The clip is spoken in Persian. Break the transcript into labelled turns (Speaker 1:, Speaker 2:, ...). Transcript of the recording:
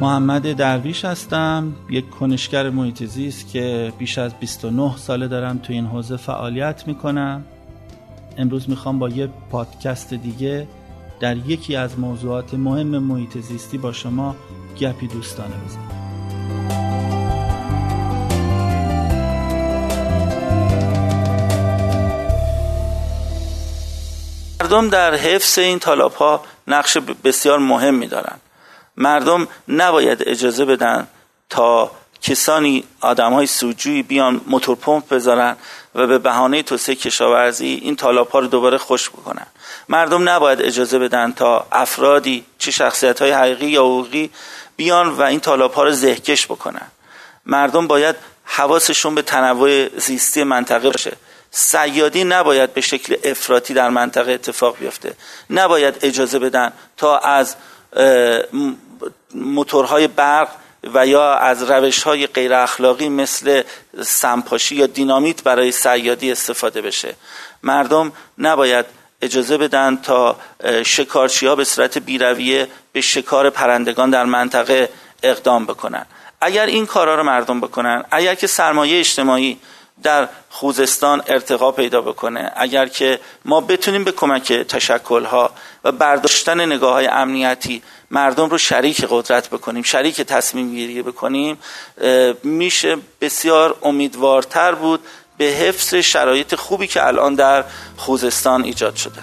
Speaker 1: محمد درویش هستم. یک کنشگر محیط زیست که بیش از 29 ساله دارم تو این حوزه فعالیت می‌کنم. امروز می‌خوام با یه پادکست دیگه در یکی از موضوعات مهم محیط زیستی با شما گپی دوستانه بزنم. مردم در حفظ این تالاب ها نقش بسیار مهمی دارن. مردم نباید اجازه بدن تا کسانی آدم های سوجوی بیان موتور پمپ بذارن و به بهانه توسعه کشاورزی این تالاب ها رو دوباره خوش بکنن. مردم نباید اجازه بدن تا افرادی چه شخصیت های حقیقی یا حقوقی بیان و این تالاب ها رو زهکش بکنن. مردم باید حواسشون به تنوع زیستی منطقه باشه. سیادی نباید به شکل افراطی در منطقه اتفاق بیفته. نباید اجازه بدن تا از موتورهای برق و یا از روش های غیر اخلاقی مثل سمپاشی یا دینامیت برای سیادی استفاده بشه. مردم نباید اجازه بدن تا شکارچی ها به صورت بیرویه به شکار پرندگان در منطقه اقدام بکنن. اگر این کارا رو مردم بکنن اگر که سرمایه اجتماعی در خوزستان ارتقا پیدا بکنه. اگر که ما بتونیم به کمک تشکلها و برداشتن نگاه های امنیتی مردم رو شریک قدرت بکنیم شریک تصمیم گیری بکنیم میشه بسیار امیدوارتر بود به حفظ شرایط خوبی که الان در خوزستان ایجاد شده.